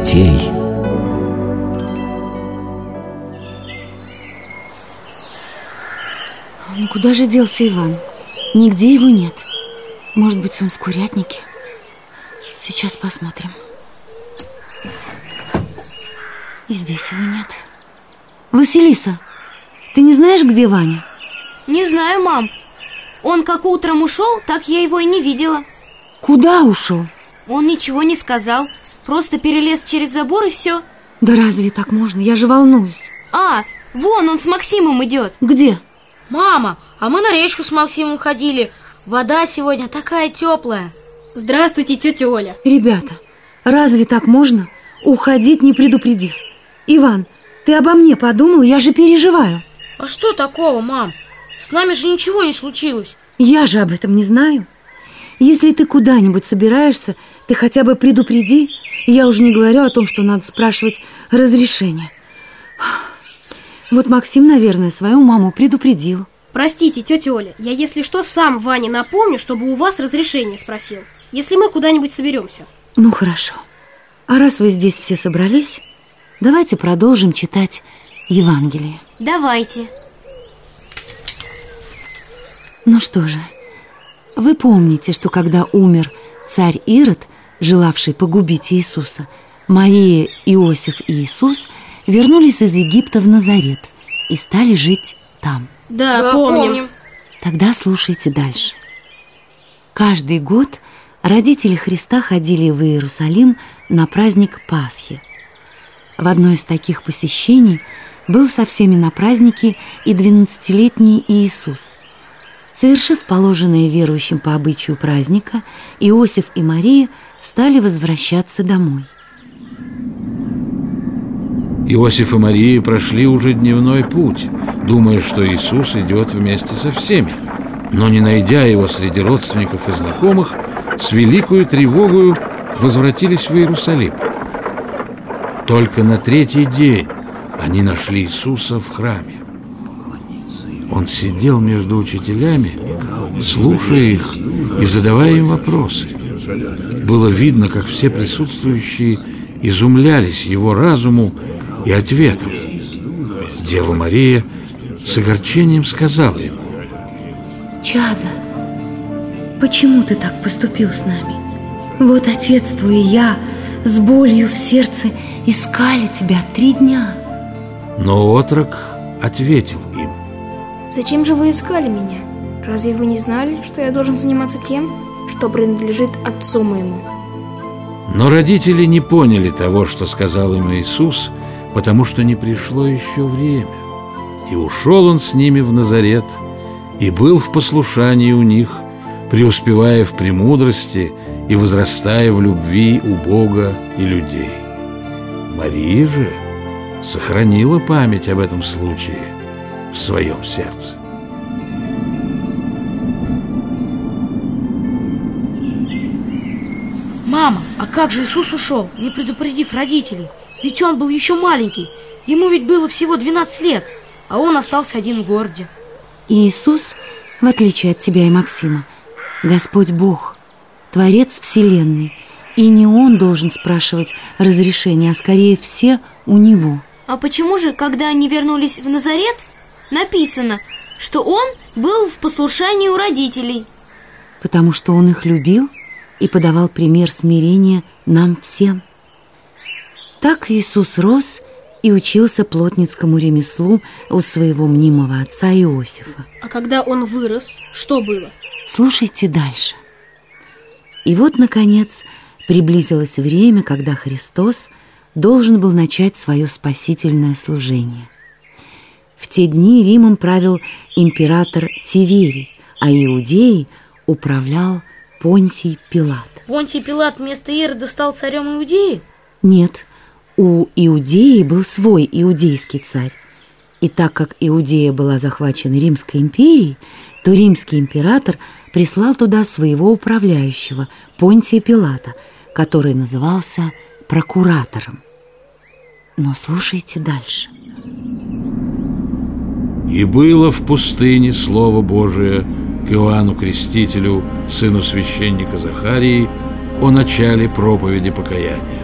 детей. Ну куда же делся Иван? Нигде его нет. Может быть, он в курятнике? Сейчас посмотрим. И здесь его нет. Василиса, ты не знаешь, где Ваня? Не знаю, мам. Он как утром ушел, так я его и не видела. Куда ушел? Он ничего не сказал. Просто перелез через забор и все. Да разве так можно? Я же волнуюсь. А, вон он с Максимом идет. Где? Мама, а мы на речку с Максимом ходили. Вода сегодня такая теплая. Здравствуйте, тетя Оля. Ребята, разве так можно? Уходить не предупредив. Иван, ты обо мне подумал? Я же переживаю. А что такого, мам? С нами же ничего не случилось. Я же об этом не знаю. Если ты куда-нибудь собираешься, ты хотя бы предупреди. Я уже не говорю о том, что надо спрашивать разрешение. Вот Максим, наверное, свою маму предупредил. Простите, тетя Оля, я, если что, сам Ване напомню, чтобы у вас разрешение спросил, если мы куда-нибудь соберемся. Ну, хорошо. А раз вы здесь все собрались, давайте продолжим читать Евангелие. Давайте. Ну что же, вы помните, что когда умер царь Ирод, желавший погубить Иисуса, Мария, Иосиф и Иисус вернулись из Египта в Назарет и стали жить там. Да, да помним. помним. Тогда слушайте дальше. Каждый год родители Христа ходили в Иерусалим на праздник Пасхи. В одно из таких посещений был со всеми на празднике и двенадцатилетний Иисус. Совершив положенное верующим по обычаю праздника, Иосиф и Мария стали возвращаться домой. Иосиф и Мария прошли уже дневной путь, думая, что Иисус идет вместе со всеми. Но не найдя его среди родственников и знакомых, с великою тревогою возвратились в Иерусалим. Только на третий день они нашли Иисуса в храме. Он сидел между учителями, слушая их и задавая им вопросы. Было видно, как все присутствующие изумлялись его разуму и ответом. Дева Мария с огорчением сказала ему. Чада, почему ты так поступил с нами? Вот отец твой и я с болью в сердце искали тебя три дня. Но отрок ответил им. Зачем же вы искали меня? Разве вы не знали, что я должен заниматься тем, что принадлежит отцу моему? Но родители не поняли того, что сказал им Иисус, потому что не пришло еще время. И ушел он с ними в Назарет, и был в послушании у них, преуспевая в премудрости и возрастая в любви у Бога и людей. Мария же сохранила память об этом случае в своем сердце. Мама, а как же Иисус ушел, не предупредив родителей? Ведь он был еще маленький. Ему ведь было всего 12 лет, а он остался один в городе. И Иисус, в отличие от тебя и Максима, Господь Бог, Творец Вселенной, и не Он должен спрашивать разрешения, а скорее все у Него. А почему же, когда они вернулись в Назарет, написано, что Он был в послушании у родителей? Потому что Он их любил и подавал пример смирения нам всем. Так Иисус рос и учился плотницкому ремеслу у своего мнимого отца Иосифа. А когда он вырос, что было? Слушайте дальше. И вот, наконец, приблизилось время, когда Христос должен был начать свое спасительное служение. В те дни Римом правил император Тиверий, а Иудеей управлял Понтий Пилат. Понтий Пилат вместо Ирода стал царем Иудеи? Нет, у Иудеи был свой иудейский царь. И так как Иудея была захвачена Римской империей, то римский император прислал туда своего управляющего, Понтия Пилата, который назывался прокуратором. Но слушайте дальше. «И было в пустыне Слово Божие к Иоанну Крестителю, сыну священника Захарии, о начале проповеди покаяния.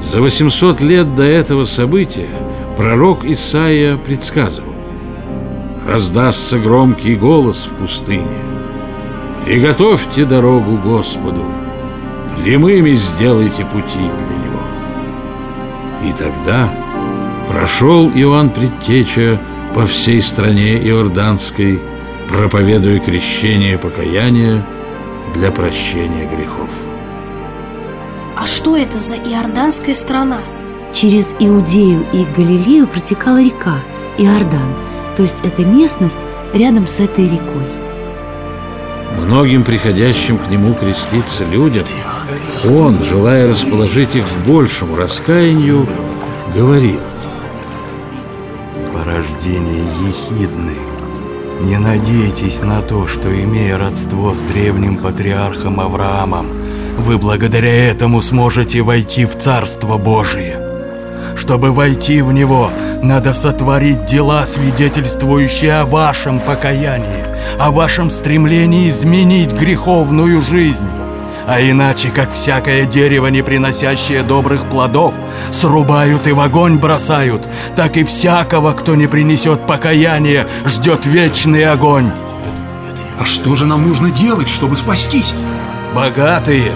За 800 лет до этого события пророк Исаия предсказывал Раздастся громкий голос в пустыне Приготовьте дорогу Господу Прямыми сделайте пути для Него И тогда прошел Иоанн Предтеча по всей стране Иорданской Проповедуя крещение и покаяние для прощения грехов А что это за иорданская страна? Через Иудею и Галилею протекала река Иордан, то есть это местность рядом с этой рекой. Многим приходящим к нему креститься людям, он, желая расположить их к большему раскаянию, говорил Порождение ехидны. Не надейтесь на то, что, имея родство с древним патриархом Авраамом, вы благодаря этому сможете войти в Царство Божие. Чтобы войти в него, надо сотворить дела, свидетельствующие о вашем покаянии, о вашем стремлении изменить греховную жизнь. А иначе, как всякое дерево, не приносящее добрых плодов, срубают и в огонь бросают, так и всякого, кто не принесет покаяния, ждет вечный огонь. А что же нам нужно делать, чтобы спастись? Богатые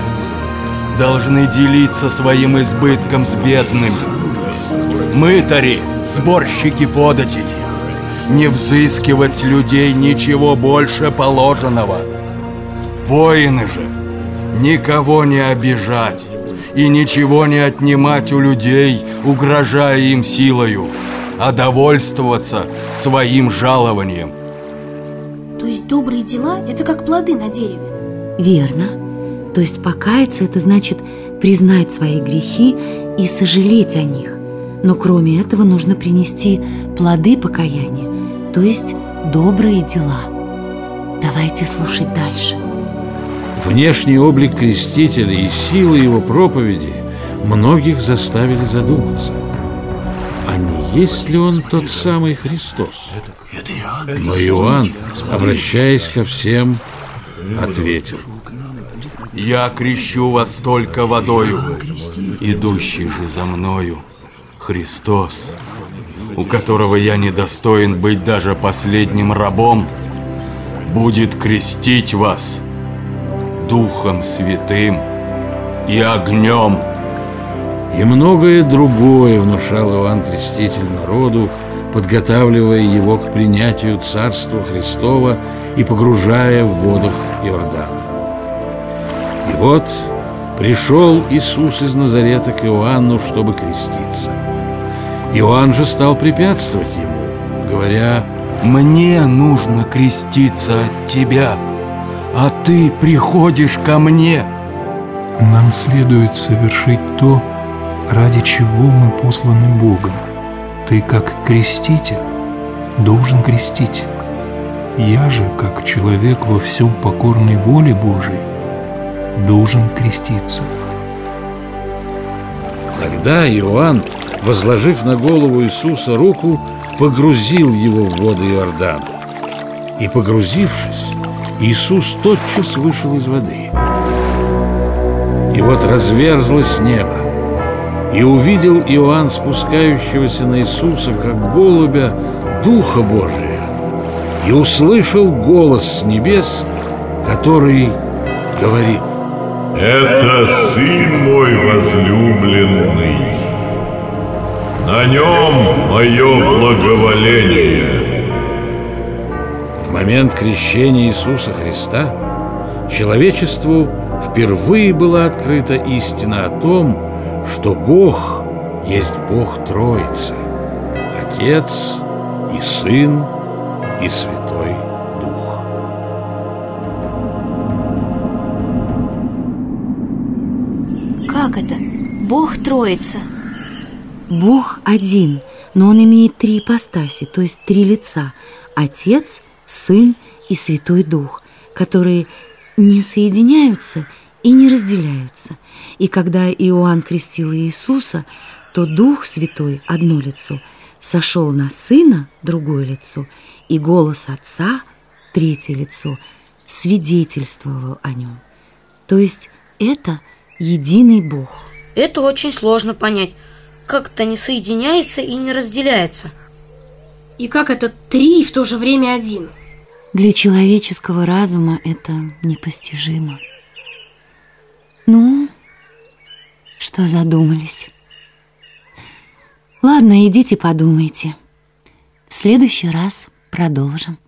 должны делиться своим избытком с бедными. Мытари, сборщики податей, не взыскивать с людей ничего больше положенного. Воины же, никого не обижать и ничего не отнимать у людей, угрожая им силою, а довольствоваться своим жалованием. То есть добрые дела – это как плоды на дереве. Верно. То есть покаяться – это значит признать свои грехи и сожалеть о них. Но кроме этого нужно принести плоды покаяния, то есть добрые дела. Давайте слушать дальше. Внешний облик крестителя и силы его проповеди многих заставили задуматься. А не есть ли он тот самый Христос? Но Иоанн, обращаясь ко всем, ответил. Я крещу вас только водою, идущий же за мною Христос, у которого я недостоин быть даже последним рабом, будет крестить вас Духом Святым и огнем. И многое другое внушал Иоанн Креститель народу, подготавливая его к принятию Царства Христова и погружая в водах Иордана. И вот пришел Иисус из Назарета к Иоанну, чтобы креститься. Иоанн же стал препятствовать ему, говоря, «Мне нужно креститься от тебя, а ты приходишь ко мне». Нам следует совершить то, ради чего мы посланы Богом. Ты, как креститель, должен крестить. Я же, как человек во всем покорной воле Божией, должен креститься. Тогда Иоанн, возложив на голову Иисуса руку, погрузил его в воды Иордана. И погрузившись, Иисус тотчас вышел из воды. И вот разверзлось небо, и увидел Иоанн спускающегося на Иисуса, как голубя, Духа Божия, и услышал голос с небес, который говорит, Это Сын мой возлюбленный, на нем мое благоволение. Момент крещения Иисуса Христа человечеству впервые была открыта истина о том, что Бог есть Бог Троицы, Отец и Сын и Святой Дух. Как это? Бог Троица. Бог один, но Он имеет три ипостаси, то есть три лица – Отец, Сын и Святой Дух, которые не соединяются и не разделяются. И когда Иоанн крестил Иисуса, то Дух Святой, одно лицо, сошел на Сына, другое лицо, и голос Отца, третье лицо, свидетельствовал о нем. То есть это единый Бог. Это очень сложно понять. Как-то не соединяется и не разделяется. И как это три и в то же время один? Для человеческого разума это непостижимо. Ну, что задумались? Ладно, идите подумайте. В следующий раз продолжим.